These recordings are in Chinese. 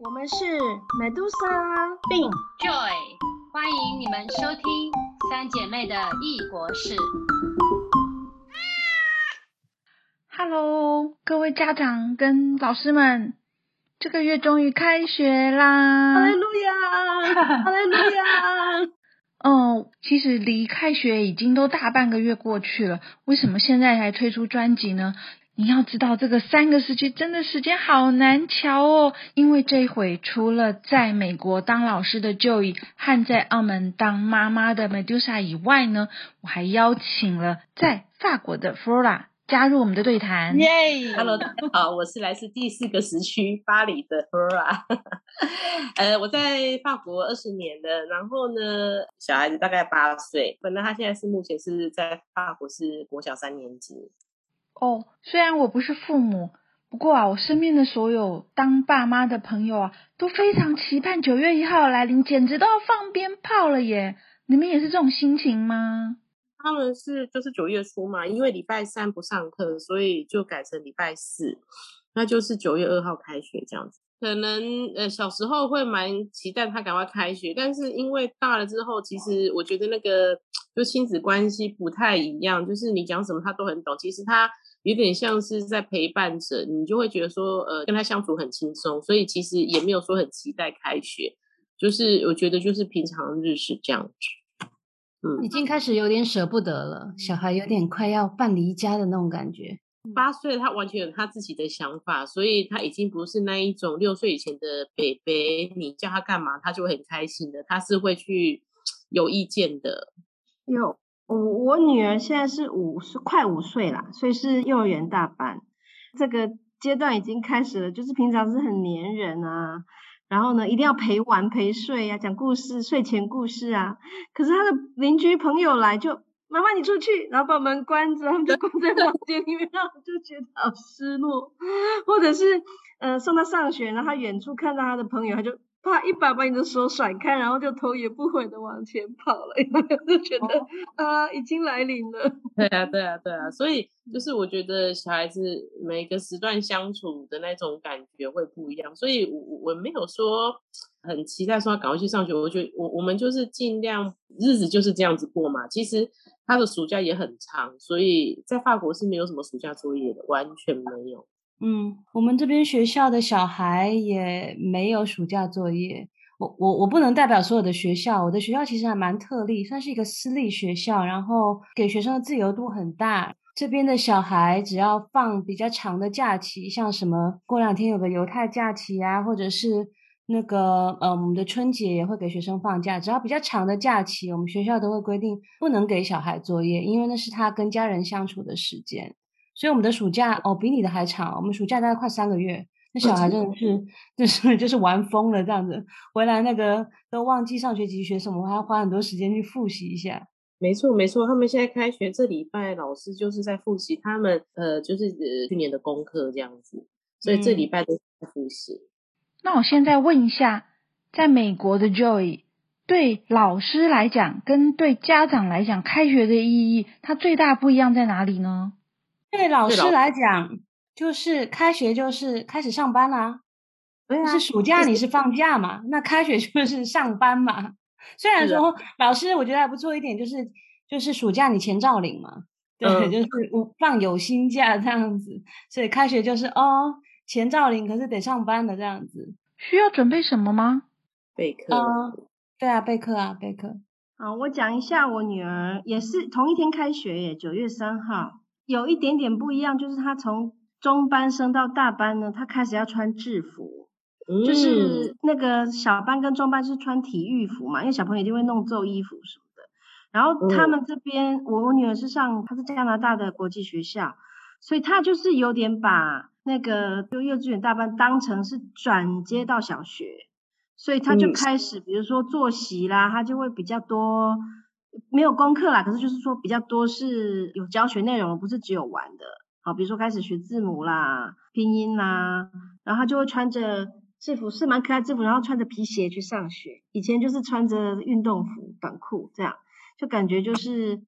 我们是 Medusa 并 Joy，欢迎你们收听三姐妹的异国事。Hello，各位家长跟老师们，这个月终于开学啦！哈利路亚，哈利路亚。哦，其实离开学已经都大半个月过去了，为什么现在才推出专辑呢？你要知道，这个三个时期真的时间好难瞧哦。因为这回，除了在美国当老师的 Joey 和在澳门当妈妈的 Medusa 以外呢，我还邀请了在法国的 Flora 加入我们的对谈。耶 Hello，大家好，我是来自第四个时区巴黎的 Flora。呃，我在法国二十年了，然后呢，小孩子大概八岁，本来他现在是目前是在法国是国小三年级。哦，虽然我不是父母，不过啊，我身边的所有当爸妈的朋友啊，都非常期盼九月一号来临，简直都要放鞭炮了耶！你们也是这种心情吗？他们是就是九月初嘛，因为礼拜三不上课，所以就改成礼拜四，那就是九月二号开学这样子。可能呃小时候会蛮期待他赶快开学，但是因为大了之后，其实我觉得那个就亲子关系不太一样，就是你讲什么他都很懂，其实他有点像是在陪伴着你，就会觉得说呃跟他相处很轻松，所以其实也没有说很期待开学，就是我觉得就是平常日是这样子。嗯已经开始有点舍不得了，小孩有点快要半离家的那种感觉。八岁，他完全有他自己的想法，所以他已经不是那一种六岁以前的北北，你叫他干嘛，他就会很开心的，他是会去有意见的。有我我女儿现在是五岁，快五岁啦，所以是幼儿园大班。这个阶段已经开始了，就是平常是很黏人啊，然后呢一定要陪玩陪睡啊，讲故事、睡前故事啊。可是他的邻居朋友来就。妈妈，你出去，然后把门关着，他们就关在房间里面，然后就觉得好失落。或者是，呃，送他上学，然后他远处看到他的朋友，他就啪一把把你的手甩开，然后就头也不回的往前跑了，因为就觉得啊，已经来临了。对啊，对啊，对啊，所以就是我觉得小孩子每个时段相处的那种感觉会不一样，所以我我没有说很期待说他赶快去上学，我觉得我我们就是尽量日子就是这样子过嘛，其实。他的暑假也很长，所以在法国是没有什么暑假作业的，完全没有。嗯，我们这边学校的小孩也没有暑假作业。我我我不能代表所有的学校，我的学校其实还蛮特例，算是一个私立学校，然后给学生的自由度很大。这边的小孩只要放比较长的假期，像什么过两天有个犹太假期啊，或者是。那个呃，我们的春节也会给学生放假，只要比较长的假期，我们学校都会规定不能给小孩作业，因为那是他跟家人相处的时间。所以我们的暑假哦，比你的还长，我们暑假大概快三个月。那小孩真的是，就是就是玩疯了这样子，回来那个都忘记上学期学什么，还要花很多时间去复习一下。没错没错，他们现在开学这礼拜，老师就是在复习他们呃，就是呃去年的功课这样子，所以这礼拜都在复习。那我现在问一下，在美国的 Joy，对老师来讲跟对家长来讲，开学的意义，它最大不一样在哪里呢？对老师来讲，就是开学就是开始上班啦、对啊，是暑假你是放假嘛？那开学就是上班嘛。虽然说老师我觉得还不错一点，就是就是暑假你前照领嘛，对，嗯 就是放有薪假这样子，所以开学就是哦。前照领，可是得上班的这样子，需要准备什么吗？备课啊，对啊，备课啊，备课。好，我讲一下我女儿也是同一天开学耶，九月三号，有一点点不一样，就是他从中班升到大班呢，他开始要穿制服，嗯、就是那个小班跟中班是穿体育服嘛，因为小朋友一定会弄皱衣服什么的。然后他们这边，我我女儿是上，她是加拿大的国际学校，所以她就是有点把。那个就幼稚园大班当成是转接到小学，所以她就开始，比如说作息啦，她就会比较多，没有功课啦，可是就是说比较多是有教学内容，不是只有玩的。好，比如说开始学字母啦、拼音啦，然后他就会穿着制服，是蛮可爱制服，然后穿着皮鞋去上学。以前就是穿着运动服、短裤这样，就感觉就是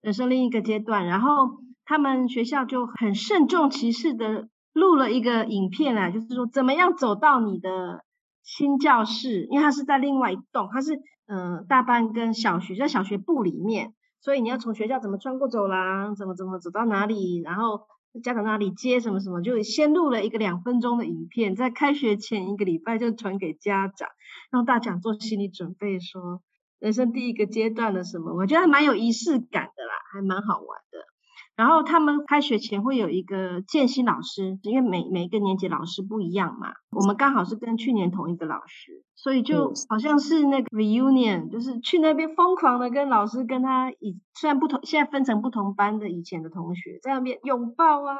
人生另一个阶段。然后他们学校就很慎重其事的。录了一个影片啊，就是说怎么样走到你的新教室，因为它是在另外一栋，它是嗯大班跟小学在小学部里面，所以你要从学校怎么穿过走廊，怎么怎么走到哪里，然后家长那里接什么什么，就先录了一个两分钟的影片，在开学前一个礼拜就传给家长，让大家做心理准备，说人生第一个阶段的什么，我觉得还蛮有仪式感的啦，还蛮好玩的。然后他们开学前会有一个见习老师，因为每每一个年级老师不一样嘛，我们刚好是跟去年同一个老师，所以就好像是那个 reunion，就是去那边疯狂的跟老师跟他以虽然不同，现在分成不同班的以前的同学在那边拥抱啊，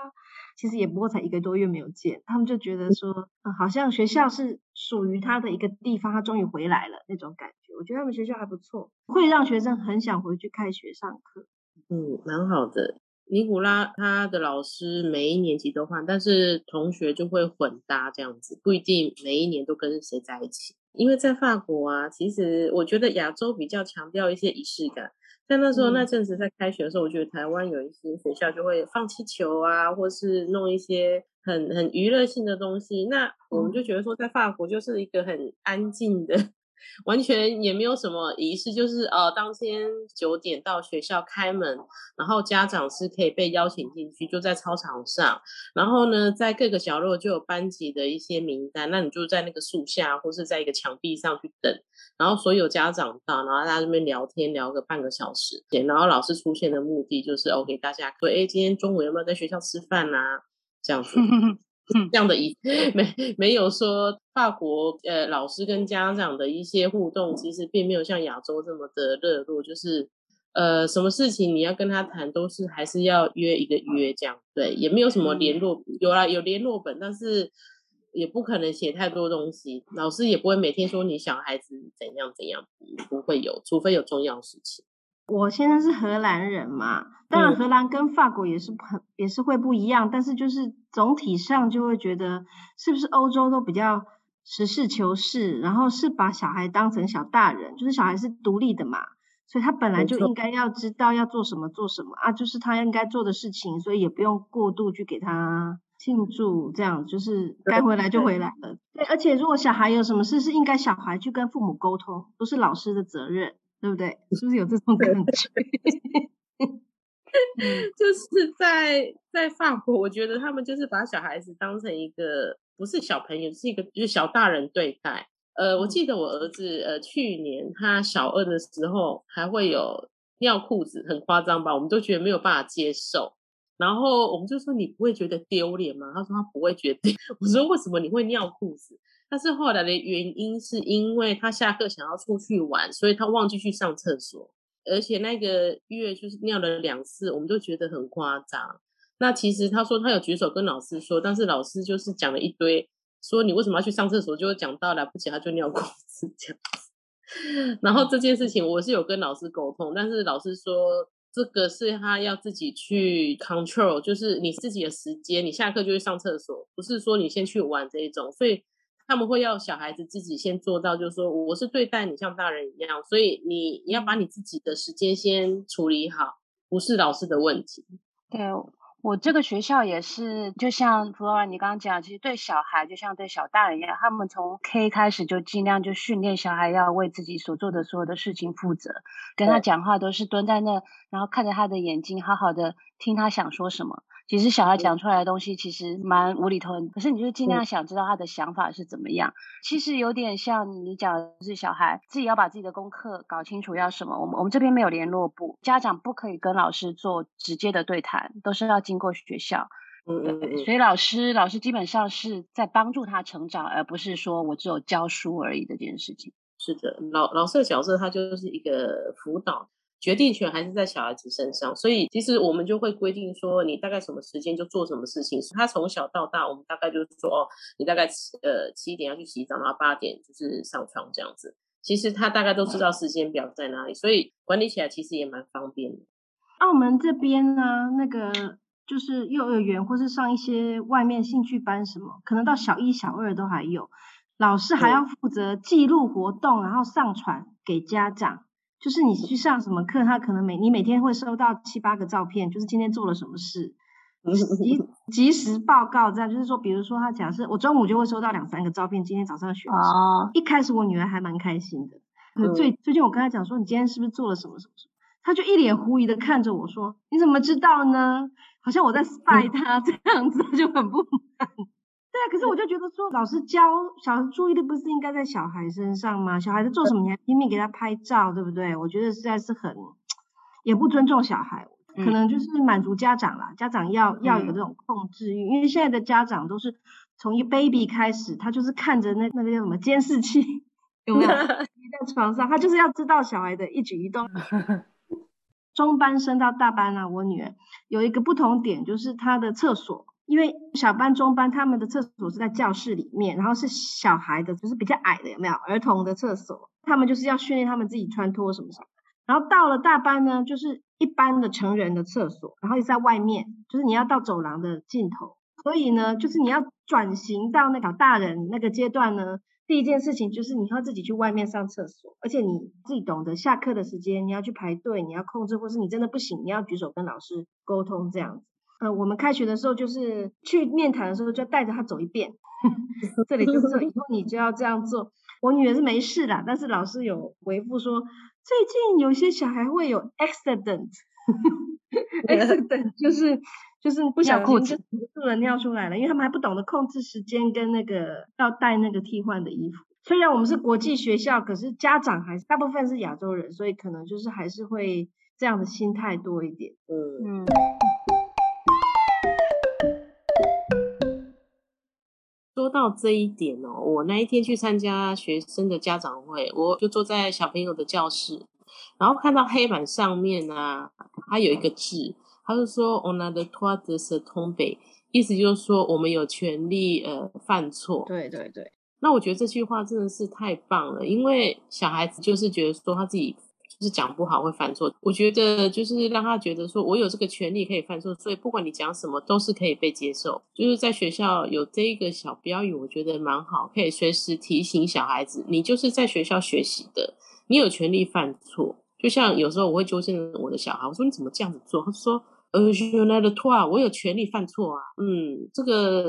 其实也不过才一个多月没有见，他们就觉得说，好像学校是属于他的一个地方，他终于回来了那种感觉，我觉得他们学校还不错，会让学生很想回去开学上课，嗯，蛮好的。尼古拉他的老师每一年级都换，但是同学就会混搭这样子，不一定每一年都跟谁在一起。因为在法国啊，其实我觉得亚洲比较强调一些仪式感。在那时候那阵子在开学的时候，我觉得台湾有一些学校就会放气球啊，或是弄一些很很娱乐性的东西。那我们就觉得说，在法国就是一个很安静的。完全也没有什么仪式，就是呃，当天九点到学校开门，然后家长是可以被邀请进去，就在操场上。然后呢，在各个角落就有班级的一些名单，那你就在那个树下或是在一个墙壁上去等。然后所有家长到，然后大家这边聊天聊个半个小时。然后老师出现的目的就是，给大家说，哎，今天中午有没有在学校吃饭呐？这样子。这样的一没没有说法国呃老师跟家长的一些互动，其实并没有像亚洲这么的热络。就是呃什么事情你要跟他谈，都是还是要约一个约这样。对，也没有什么联络，有啦有联络本，但是也不可能写太多东西。老师也不会每天说你小孩子怎样怎样，不会有，除非有重要事情。我现在是荷兰人嘛，当然荷兰跟法国也是很也是会不一样，但是就是总体上就会觉得是不是欧洲都比较实事求是，然后是把小孩当成小大人，就是小孩是独立的嘛，所以他本来就应该要知道要做什么做什么啊，就是他应该做的事情，所以也不用过度去给他庆祝，这样就是该回来就回来了。对，而且如果小孩有什么事，是应该小孩去跟父母沟通，不是老师的责任。对不对？是不是有这种感觉？就是在在法国，我觉得他们就是把小孩子当成一个不是小朋友，是一个就是小大人对待。呃，我记得我儿子呃去年他小二的时候还会有尿裤子，很夸张吧？我们都觉得没有办法接受。然后我们就说你不会觉得丢脸吗？他说他不会觉得。我说为什么你会尿裤子？但是后来的原因是因为他下课想要出去玩，所以他忘记去上厕所，而且那个月就是尿了两次，我们就觉得很夸张。那其实他说他有举手跟老师说，但是老师就是讲了一堆，说你为什么要去上厕所，就讲到来不及他就尿裤子这样子。然后这件事情我是有跟老师沟通，但是老师说这个是他要自己去 control，就是你自己的时间，你下课就去上厕所，不是说你先去玩这一种，所以。他们会要小孩子自己先做到，就是说我是对待你像大人一样，所以你你要把你自己的时间先处理好，不是老师的问题。对我这个学校也是，就像 Flora 你刚刚讲，其实对小孩就像对小大人一样，他们从 K 开始就尽量就训练小孩要为自己所做的所有的事情负责，跟他讲话都是蹲在那，然后看着他的眼睛，好好的听他想说什么。其实小孩讲出来的东西其实蛮无厘头，可是你就尽量想知道他的想法是怎么样。其实有点像你讲的是小孩自己要把自己的功课搞清楚要什么。我们我们这边没有联络部，家长不可以跟老师做直接的对谈，都是要经过学校。嗯嗯嗯。所以老师老师基本上是在帮助他成长，而不是说我只有教书而已这件事情。是的，老老师的角色他就是一个辅导。决定权还是在小孩子身上，所以其实我们就会规定说，你大概什么时间就做什么事情。他从小到大，我们大概就是说，哦，你大概呃七点要去洗澡，然后八点就是上床这样子。其实他大概都知道时间表在哪里，所以管理起来其实也蛮方便的。澳门这边呢，那个就是幼儿园或是上一些外面兴趣班什么，可能到小一、小二都还有，老师还要负责记录活动，然后上传给家长。就是你去上什么课，他可能每你每天会收到七八个照片，就是今天做了什么事，及及时报告，这样就是说，比如说他假设我中午就会收到两三个照片，今天早上学哦，一开始我女儿还蛮开心的，可最最近我跟她讲说，你今天是不是做了什么什么什么，她就一脸狐疑的看着我说，你怎么知道呢？好像我在 spy 她这样子，就很不满。对啊，可是我就觉得说，老师教小孩注意力不是应该在小孩身上吗？小孩子做什么，你还拼命给他拍照，对不对？我觉得实在是很也不尊重小孩，可能就是满足家长啦。家长要要有这种控制欲，因为现在的家长都是从一 baby 开始，他就是看着那那个叫什么监视器，有没有？在床上，他就是要知道小孩的一举一动。中班升到大班啊，我女儿有一个不同点，就是她的厕所。因为小班、中班他们的厕所是在教室里面，然后是小孩的，就是比较矮的，有没有儿童的厕所？他们就是要训练他们自己穿脱什么什么。然后到了大班呢，就是一般的成人的厕所，然后也在外面，就是你要到走廊的尽头。所以呢，就是你要转型到那个大人那个阶段呢，第一件事情就是你要自己去外面上厕所，而且你自己懂得下课的时间你要去排队，你要控制，或是你真的不行，你要举手跟老师沟通这样子。呃，我们开学的时候就是去面谈的时候，就带着他走一遍。这里就是以后你就要这样做。我女儿是没事啦，但是老师有回复说，最近有些小孩会有 accident，accident 就是就是不小心就不住了尿出来了，因为他们还不懂得控制时间跟那个要带那个替换的衣服。虽然我们是国际学校，可是家长还是大部分是亚洲人，所以可能就是还是会这样的心态多一点。嗯嗯。说到这一点哦，我那一天去参加学生的家长会，我就坐在小朋友的教室，然后看到黑板上面啊，它有一个字，他就说 “on the towards the 意思就是说我们有权利呃犯错。对对对，那我觉得这句话真的是太棒了，因为小孩子就是觉得说他自己。就是讲不好会犯错，我觉得就是让他觉得说我有这个权利可以犯错，所以不管你讲什么都是可以被接受。就是在学校有这一个小标语，我觉得蛮好，可以随时提醒小孩子，你就是在学校学习的，你有权利犯错。就像有时候我会纠正我的小孩，我说你怎么这样子做？他说呃，原来的错啊，我有权利犯错啊。嗯，这个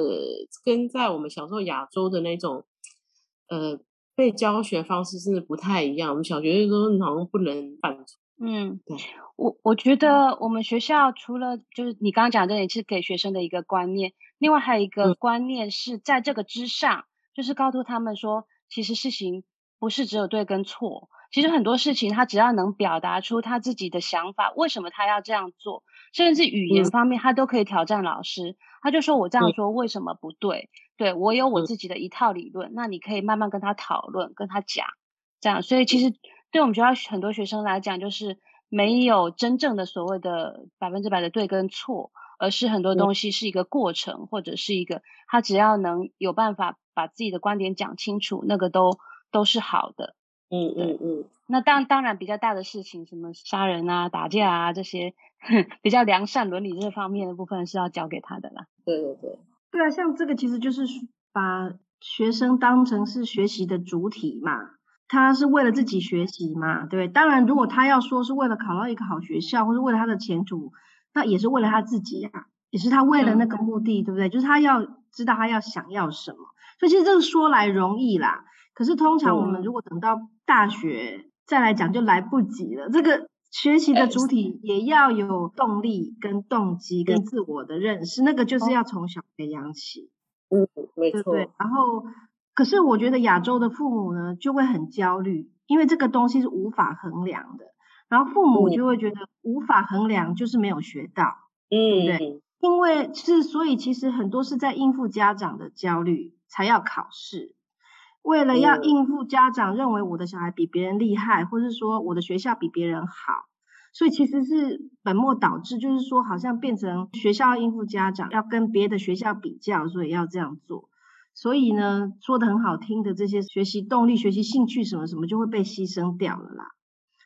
跟在我们小时候亚洲的那种呃。被教学方式真的不太一样。我们小学的时候好像不能犯错。嗯，对。我我觉得我们学校除了就是你刚刚讲的，也是给学生的一个观念。另外还有一个观念是在这个之上，就是告诉他们说，其实事情不是只有对跟错。其实很多事情他只要能表达出他自己的想法，为什么他要这样做，甚至语言方面他都可以挑战老师。他就说我这样说为什么不对？对我有我自己的一套理论，那你可以慢慢跟他讨论，跟他讲，这样。所以其实对我们学校很多学生来讲，就是没有真正的所谓的百分之百的对跟错，而是很多东西是一个过程，或者是一个他只要能有办法把自己的观点讲清楚，那个都都是好的。嗯嗯嗯。那当当然比较大的事情，什么杀人啊、打架啊这些 比较良善伦理这方面的部分是要交给他的啦。对对对。对啊，像这个其实就是把学生当成是学习的主体嘛，他是为了自己学习嘛，对当然，如果他要说是为了考到一个好学校，或是为了他的前途，那也是为了他自己呀，也是他为了那个目的，对不对？就是他要知道他要想要什么。所以其实这个说来容易啦，可是通常我们如果等到大学再来讲，就来不及了。这个。学习的主体也要有动力、跟动机、跟自我的认识，那个就是要从小培养起。嗯，没错。然后，可是我觉得亚洲的父母呢，就会很焦虑，因为这个东西是无法衡量的。然后父母就会觉得无法衡量，就是没有学到，对不对？因为是，所以其实很多是在应付家长的焦虑，才要考试。为了要应付家长认为我的小孩比别人厉害，或是说我的学校比别人好，所以其实是本末倒置，就是说好像变成学校要应付家长，要跟别的学校比较，所以要这样做。所以呢，说的很好听的这些学习动力、学习兴趣什么什么就会被牺牲掉了啦。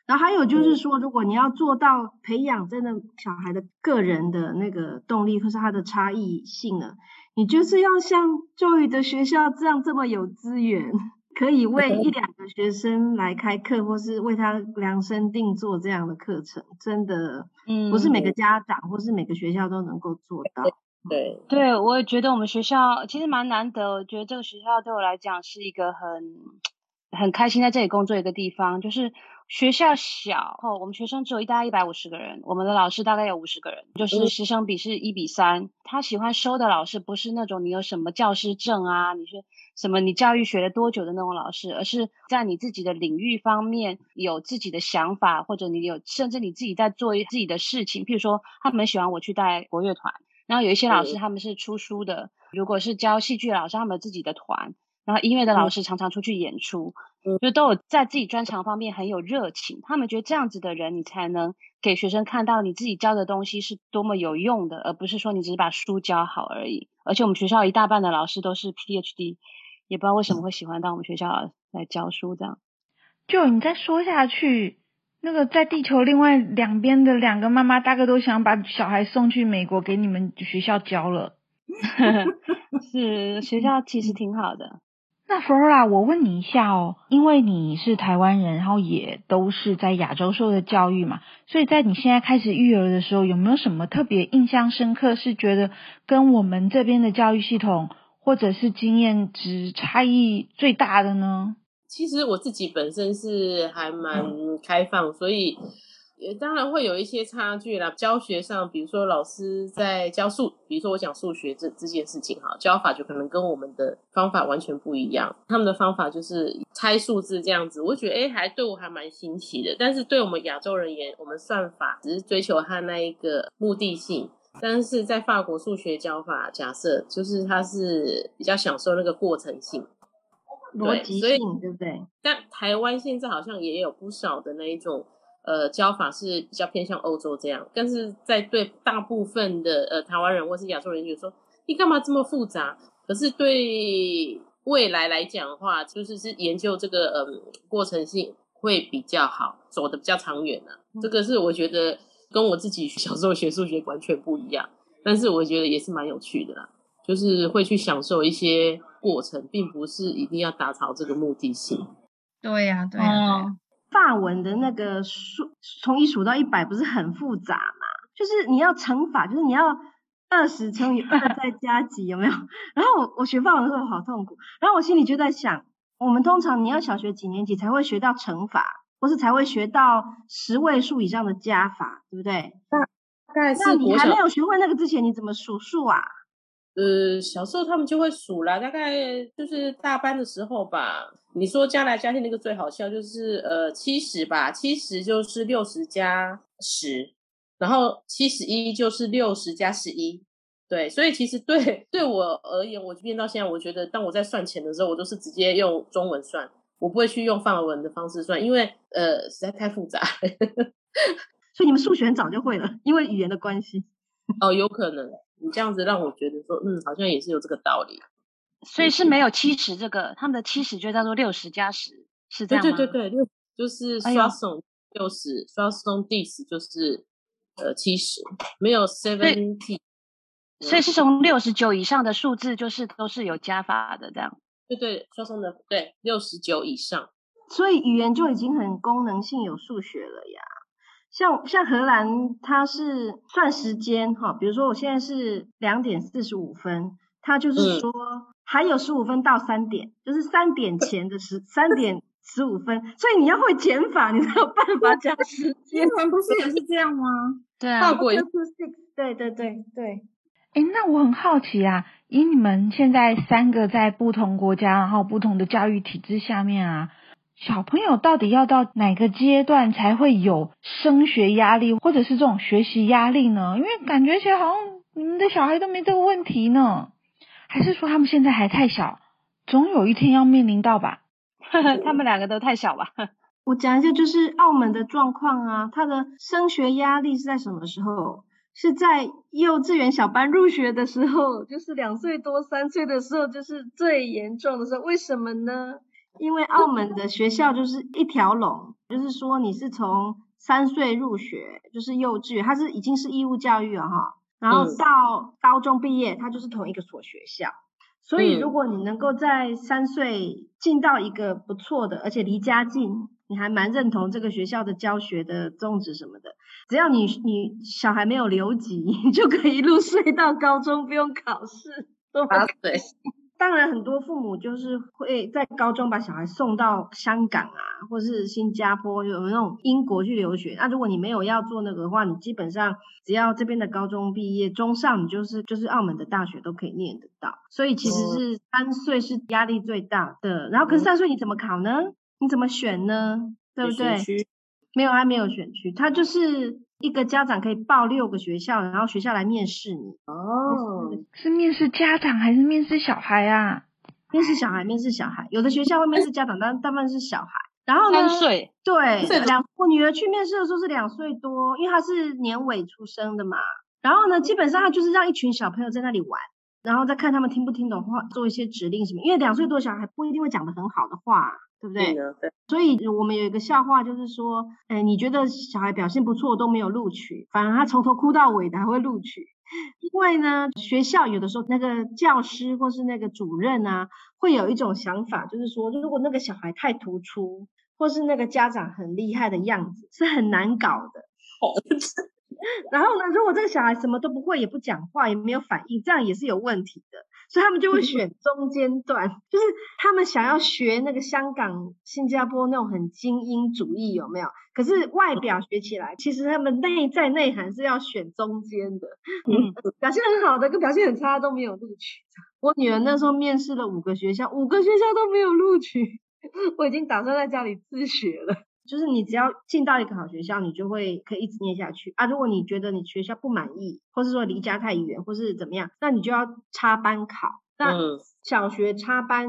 然后还有就是说，如果你要做到培养真的小孩的个人的那个动力，或是他的差异性呢？你就是要像教育的学校这样这么有资源，可以为一两个学生来开课，或是为他量身定做这样的课程，真的，嗯，不是每个家长或是每个学校都能够做到。对，对。我也觉得我们学校其实蛮难得，我觉得这个学校对我来讲是一个很很开心在这里工作一个地方，就是学校小，哦我们学生只有一大概一百五十个人，我们的老师大概有五十个人，就是师生比是一比三。他喜欢收的老师不是那种你有什么教师证啊，你是什么你教育学了多久的那种老师，而是在你自己的领域方面有自己的想法，或者你有甚至你自己在做自己的事情，譬如说他们喜欢我去带国乐团。然后有一些老师他们是出书的，如果是教戏剧的老师，他们自己的团，然后音乐的老师常常出去演出，就都有在自己专长方面很有热情。他们觉得这样子的人，你才能给学生看到你自己教的东西是多么有用的，而不是说你只是把书教好而已。而且我们学校一大半的老师都是 PhD，也不知道为什么会喜欢到我们学校来教书这样。就你再说下去。那个在地球另外两边的两个妈妈大概都想把小孩送去美国给你们学校教了，是学校其实挺好的。那 Flora，我问你一下哦，因为你是台湾人，然后也都是在亚洲受的教育嘛，所以在你现在开始育儿的时候，有没有什么特别印象深刻，是觉得跟我们这边的教育系统或者是经验值差异最大的呢？其实我自己本身是还蛮开放，所以也当然会有一些差距啦。教学上，比如说老师在教数，比如说我讲数学这这件事情哈，教法就可能跟我们的方法完全不一样。他们的方法就是猜数字这样子，我觉得哎，还对我还蛮新奇的。但是对我们亚洲人言，我们算法只是追求它那一个目的性，但是在法国数学教法，假设就是它是比较享受那个过程性。逻辑性对不对？但台湾现在好像也有不少的那一种呃教法是比较偏向欧洲这样，但是在对大部分的呃台湾人或是亚洲人就说你干嘛这么复杂？可是对未来来讲的话，就是是研究这个嗯过程性会比较好，走的比较长远啊。这个是我觉得跟我自己小时候学数学完全不一样，但是我觉得也是蛮有趣的啦，就是会去享受一些。过程并不是一定要达到这个目的性。对呀，对呀。法文的那个数从一数到一百不是很复杂嘛？就是你要乘法，就是你要二十乘以二再加几，有没有？然后我我学法文的时候好痛苦，然后我心里就在想，我们通常你要小学几年级才会学到乘法，或是才会学到十位数以上的加法，对不对？那大概是你还没有学会那个之前，你怎么数数啊？呃，小时候他们就会数啦，大概就是大班的时候吧。你说加来加去那个最好笑，就是呃七十吧，七十就是六十加十，然后七十一就是六十加十一。对，所以其实对对我而言，我变到现在，我觉得当我在算钱的时候，我都是直接用中文算，我不会去用范文的方式算，因为呃实在太复杂。所以你们数学很早就会了，因为语言的关系。哦，有可能。你这样子让我觉得说，嗯，好像也是有这个道理。所以是没有七十这个，他们的七十就叫做六十加十，是这样吗？对对对对，六就是刷送六十，刷送 dis 就是呃七十，没有 seventy。所以是从六十九以上的数字，就是都是有加法的这样。对对，刷送的对六十九以上，所以语言就已经很功能性有数学了呀。像像荷兰，它是算时间哈，比如说我现在是两点四十五分，它就是说还有十五分到三点，就是三点前的十三点十五分，所以你要会减法，你才有办法加时 间。英文不是也是这样吗？对啊，对对对对。哎，那我很好奇啊，以你们现在三个在不同国家，然后不同的教育体制下面啊。小朋友到底要到哪个阶段才会有升学压力，或者是这种学习压力呢？因为感觉起来好像你们的小孩都没这个问题呢，还是说他们现在还太小，总有一天要面临到吧？他们两个都太小吧？我讲一下，就是澳门的状况啊，他的升学压力是在什么时候？是在幼稚园小班入学的时候，就是两岁多、三岁的时候，就是最严重的时候。为什么呢？因为澳门的学校就是一条龙，就是说你是从三岁入学，就是幼稚园，它是已经是义务教育了哈，然后到高中毕业，它就是同一个所学校，所以，嗯。如果你能够在三岁进到一个不错的，而且离家近，你还蛮认同这个学校的教学的宗旨什么的，只要你你小孩没有留级，你就可以一路 睡到高中，不用考试。多么八岁，当然，很多父母就是会在高中把小孩送到香港啊，或是新加坡，有那种英国去留学。那如果你没有要做那个的话，你基本上只要这边的高中毕业，中上你就是就是澳门的大学都可以念得到。所以其实哦是三岁是压力最大的。然后，可是三岁你怎么考呢？你怎么选呢？对不对？没有，他没有选区，他就是一个家长可以报六个学校，然后学校来面试你。哦，是面试家长还是面试小孩啊？面试小孩，面试小孩，有的学校会面试家长，但大部分是小孩。然后呢三，岁，对，岁两我女儿去面试的时候是两岁多，因为她是年尾出生的嘛。然后呢，基本上她就是让一群小朋友在那里玩，然后再看他们听不听懂话，做一些指令什么。因为两岁多的小孩不一定会讲得很好的话，对不？对，所以我们有一个笑话，就是说，哎，你觉得小孩表现不错都没有录取，反而他从头哭到尾的还会录取。因为呢，学校有的时候那个教师或是那个主任啊，会有一种想法，就是说，如果那个小孩太突出，或是那个家长很厉害的样子，是很难搞的。然后呢，如果这个小孩什么都不会，也不讲话，也没有反应，这样也是有问题的。所以他们就会选中间段，就是他们想要学那个香港、新加坡那种很精英主义，有没有？可是外表学起来，其实他们内在内涵是要选中间的。嗯，表现很好的跟表现很差的都没有录取。我女儿那时候面试了五个学校，五个学校都没有录取。我已经打算在家里自学了。就是你只要进到一个好学校，你就会可以一直念下去啊。如果你觉得你学校不满意，或是说离家太远，或是怎么样，那你就要插班考。那嗯小学插班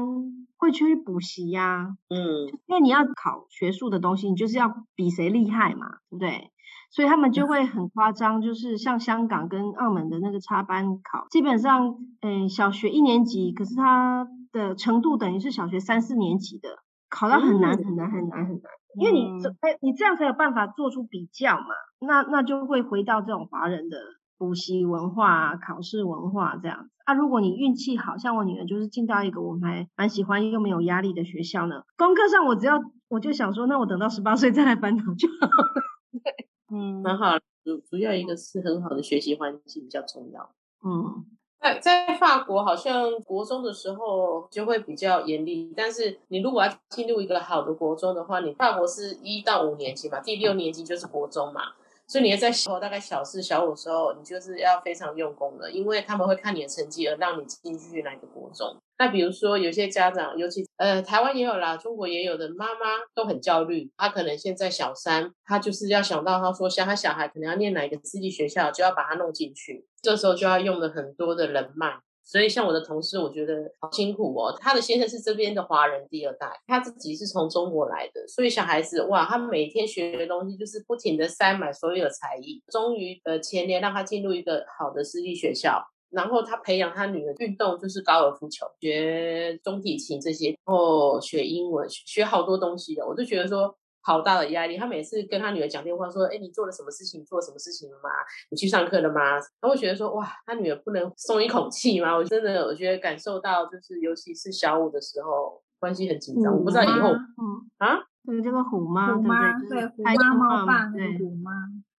会去补习呀、嗯，因为你要考学术的东西，你就是要比谁厉害嘛，对不对？所以他们就会很夸张，就是像香港跟澳门的那个插班考，基本上，嗯，小学一年级，可是他的程度等于是小学三四年级的，考到很难嗯很难很难很难，因为你这哎，你这样才有办法做出比较嘛，那那就会回到这种华人的补习文化啊、考试文化这样子。啊，如果你运气好，像我女儿就是进到一个我们还蛮喜欢又没有压力的学校呢，功课上我只要我就想说，那我等到十八岁再来烦恼就好了。对嗯，蛮好。主主要一个是很好的学习环境比较重要。嗯，在在法国，好像国中的时候就会比较严厉，但是你如果要进入一个好的国中的话，你法国是一到五年级嘛，第六年级就是国中嘛，所以你要在小大概小四、小五时候，你就是要非常用功的，因为他们会看你的成绩而让你进去哪个国中。那比如说有些家长，尤其呃台湾也有啦，中国也有的妈妈都很焦虑，她可能现在小三，她就是要想到她说像她小孩可能要念哪一个私立学校，就要把他弄进去，这时候就要用了很多的人脉。所以像我的同事，我觉得好辛苦哦。他的先生是这边的华人第二代，他自己是从中国来的，所以小孩子哇，他每天学的东西就是不停的塞满所有的才艺。终于呃前年让他进入一个好的私立学校，然后他培养他女儿运动就是高尔夫球，学中提琴这些，然后学英文，学学好多东西的。我就觉得说好大的压力。他每次跟他女儿讲电话说：“哎，你做了什么事情？做了什么事情了吗？你去上课了吗？”然后我觉得说哇，他女儿不能松一口气吗？我真的我觉得感受到，就是尤其是小五的时候，关系很紧张。我不知道以后嗯啊，这个虎妈，虎妈对虎妈猫心话嘛爸对，虎妈，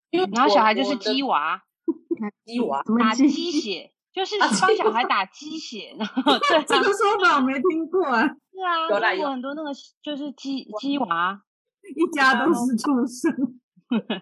因为然后小孩就是鸡娃，鸡娃，打鸡鸡血，就是啊帮小孩打鸡血，然后对啊，这个说法我没听过啊，是啊，中有啦有很多那个就是鸡鸡娃，一家都是畜生。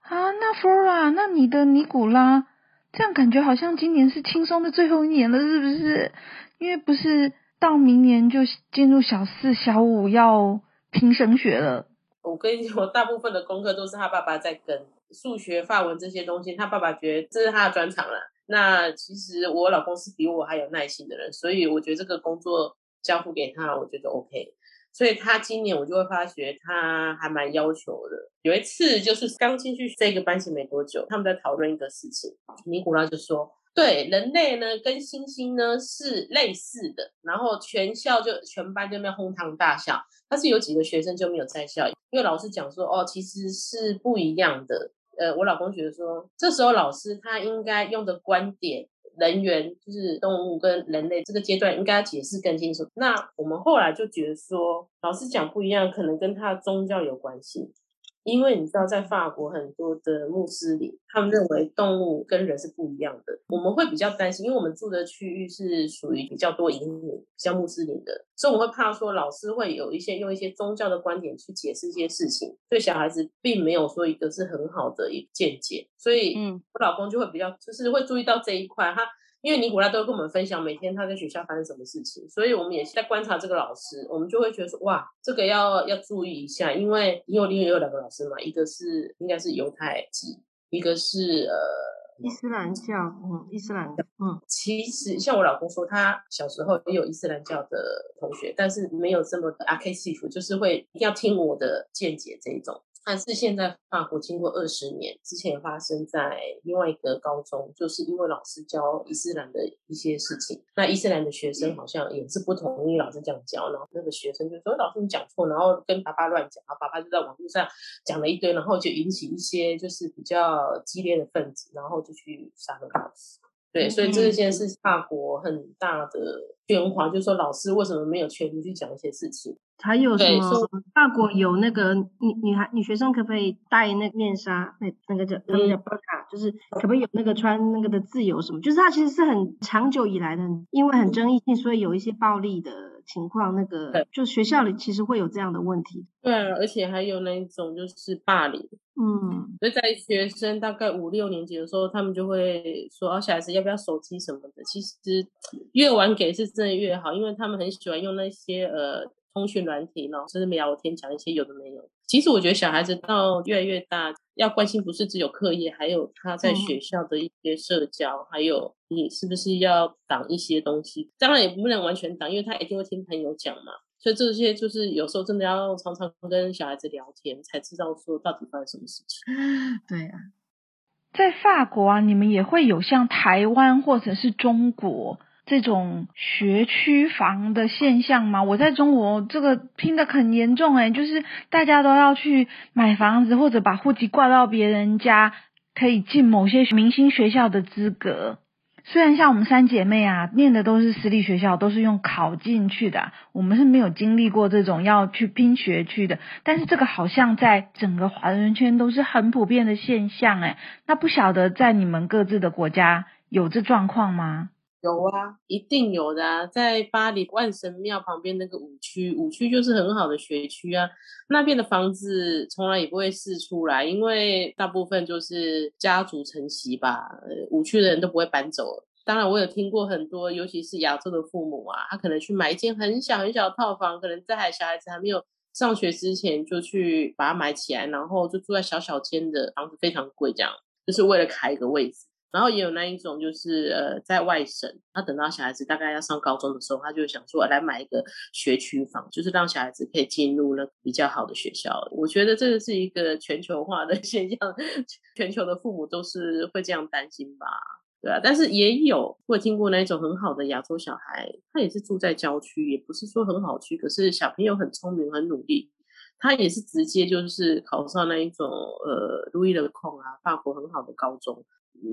啊，那 Flora，那你的尼古拉，这样感觉好像今年是轻松的最后一年了，是不是？因为不是到明年就进入小四、小五要拼升学了。我跟你说，大部分的功课都是他爸爸在跟数学、法文这些东西，他爸爸觉得这是他的专长了。那其实我老公是比我还有耐心的人，所以我觉得这个工作交付给他，我觉得 OK。所以他今年我就会发觉他还蛮要求的。有一次就是刚进去这个班级没多久，他们在讨论一个事情，尼古拉就说：“对，人类呢跟猩猩呢是类似的。”然后全校就全班就那边哄堂大笑。但是有几个学生就没有在校，因为老师讲说：“哦，其实是不一样的。”呃，我老公觉得说，这时候老师他应该用的观点。人猿就是动物跟人类这个阶段应该解释更清楚。那我们后来就觉得说，老师讲不一样，可能跟他的宗教有关系。因为你知道，在法国很多的穆斯林，他们认为动物跟人是不一样的。我们会比较担心，因为我们住的区域是属于比较多移民、比较穆斯林的，所以我们会怕说老师会有一些用一些宗教的观点去解释一些事情，对小孩子并没有说一个是很好的一个见解。所以，嗯，我老公就会比较就是会注意到这一块，他。因为尼古拉都会跟我们分享每天他在学校发生什么事情，所以我们也是在观察这个老师，我们就会觉得说，哇，这个要要注意一下，因为因为另外有两个老师嘛，一个是应该是犹太籍，一个是呃伊斯兰教，嗯，伊斯兰教，嗯，其实像我老公说，他小时候也有伊斯兰教的同学，但是没有这么的阿 K 西服，就是会一定要听我的见解这一种。但是现在法国经过二十年，之前发生在另外一个高中，就是因为老师教伊斯兰的一些事情，那伊斯兰的学生好像也是不同意老师这样教，然后那个学生就说老师你讲错，然后跟爸爸乱讲，然后爸爸就在网络上讲了一堆，然后就引起一些就是比较激烈的分子，然后就去杀了老师。对，所以这件是法国很大的喧哗，就是说老师为什么没有权利去讲一些事情？还有什么？法国有那个女女孩女学生可不可以戴那个面纱？那那个叫他们叫 burka，就是可不可以有那个穿那个的自由什么？就是它其实是很长久以来的，因为很争议性，所以有一些暴力的情况。那个就学校里其实会有这样的问题。对啊，而且还有那一种就是霸凌。嗯，所以在学生大概五六年级的时候，他们就会说：“小孩子要不要手机什么的？”其实越晚给是真的越好，因为他们很喜欢用那些呃。通讯软体呢，甚至聊天讲一些有的没有。其实我觉得小孩子到越来越大，要关心不是只有课业，还有他在学校的一些社交，还有你是不是要挡一些东西。当然也不能完全挡，因为他一定会听朋友讲嘛。所以这些就是有时候真的要常常跟小孩子聊天，才知道说到底发生什么事情。对啊，在法国啊，你们也会有像台湾或者是中国。这种学区房的现象吗？我在中国这个拼的很严重诶，就是大家都要去买房子，或者把户籍挂到别人家，可以进某些明星学校的资格。虽然像我们三姐妹啊，念的都是私立学校，都是用考进去的，我们是没有经历过这种要去拼学区的。但是这个好像在整个华人圈都是很普遍的现象诶，那不晓得在你们各自的国家有这状况吗？有啊，一定有的啊，在巴黎万神庙旁边那个五区，五区就是很好的学区啊。那边的房子从来也不会试出来，因为大部分就是家族承袭吧，五区的人都不会搬走。当然，我有听过很多，尤其是亚洲的父母啊，他可能去买一间很小很小的套房，可能在小孩子还没有上学之前就去把它买起来，然后就住在小小间的房子，非常贵，这样就是为了卡一个位置。然后也有那一种，就是呃，在外省，他等到小孩子大概要上高中的时候，他就想说来买一个学区房，就是让小孩子可以进入那比较好的学校。我觉得这个是一个全球化的现象，全球的父母都是会这样担心吧，对啊。但是也有会听过那一种很好的亚洲小孩，他也是住在郊区，也不是说很好区，可是小朋友很聪明、很努力，他也是直接就是考上那一种呃路易的控啊，法国很好的高中。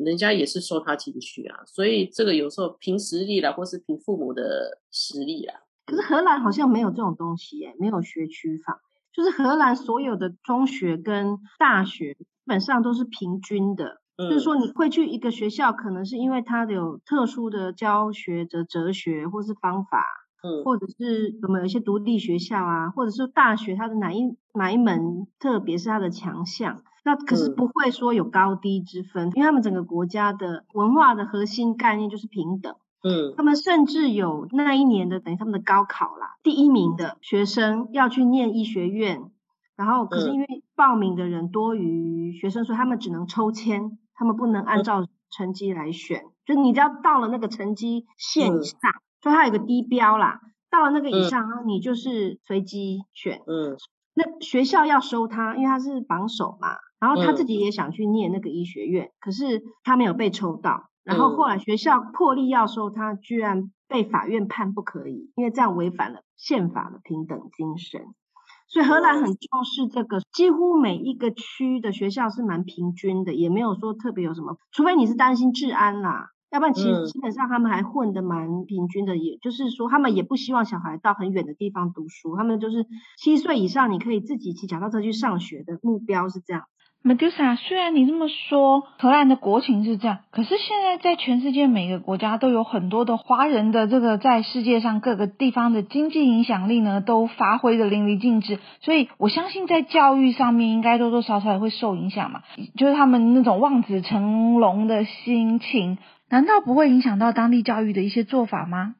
人家也是受他进去啊，所以这个有时候凭实力啦，或是凭父母的实力啦。可是荷兰好像没有这种东西耶，没有学区房，就是荷兰所有的中学跟大学基本上都是平均的，就是说你会去一个学校，可能是因为它有特殊的教学的哲学或是方法，嗯，或者是有没有一些独立学校啊，或者是大学它的哪一哪一门特别是它的强项。那可是不会说有高低之分，因为他们整个国家的文化的核心概念就是平等。嗯，他们甚至有那一年的等于他们的高考啦，第一名的学生要去念医学院，然后可是因为报名的人多于学生，所以他们只能抽签，他们不能按照成绩来选，就你只要到了那个成绩线以上，就它有个低标啦，到了那个以上，你就是随机选。嗯，那学校要收他，因为他是榜首嘛。然后他自己也想去念那个医学院，可是他没有被抽到。然后后来学校破例要收他，居然被法院判不可以，因为这样违反了宪法的平等精神。所以荷兰很重视这个，几乎每一个区的学校是蛮平均的，也没有说特别有什么，除非你是担心治安啦，要不然其实基本上他们还混得蛮平均的，也就是说他们也不希望小孩到很远的地方读书，他们就是七岁以上你可以自己骑脚踏车去上学的目标是这样。Medusa，虽然你这么说，荷兰的国情是这样，可是现在在全世界每个国家都有很多的华人的这个在世界上各个地方的经济影响力呢，都发挥的淋漓尽致。所以我相信在教育上面应该多多少少也会受影响嘛，就是他们那种望子成龙的心情，难道不会影响到当地教育的一些做法吗？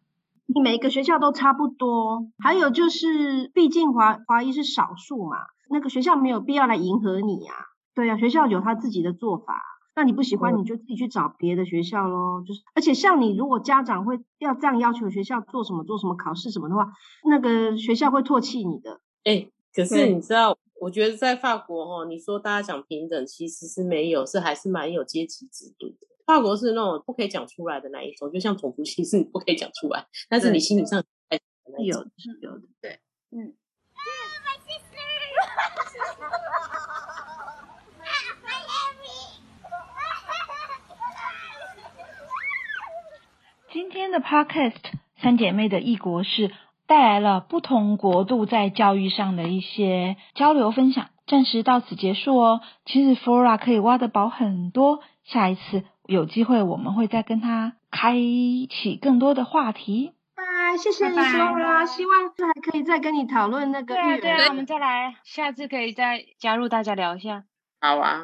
你每个学校都差不多，还有就是毕竟华华裔是少数嘛，那个学校没有必要来迎合你啊。对啊，学校有他自己的做法，那你不喜欢你就自己去找别的学校咯。就是，而且像你如果家长会要这样要求学校做什么做什么考试什么的话，那个学校会唾弃你的。哎，可是你知道，我觉得在法国哦，你说大家讲平等，其实是没有，是还是蛮有阶级制度的。法国是那种不可以讲出来的那一种，就像种族歧视，你不可以讲出来，但是你心理上有是有的，对，嗯。今天的 podcast 三姐妹的异国事带来了不同国度在教育上的一些交流分享，暂时到此结束哦。其实 Flora 可以挖的宝很多，下一次有机会我们会再跟她开启更多的话题。拜，谢谢你 Flora，希望还可以再跟你讨论那个育儿。对啊，对啊，我们再来，下次可以再加入大家聊一下。好啊。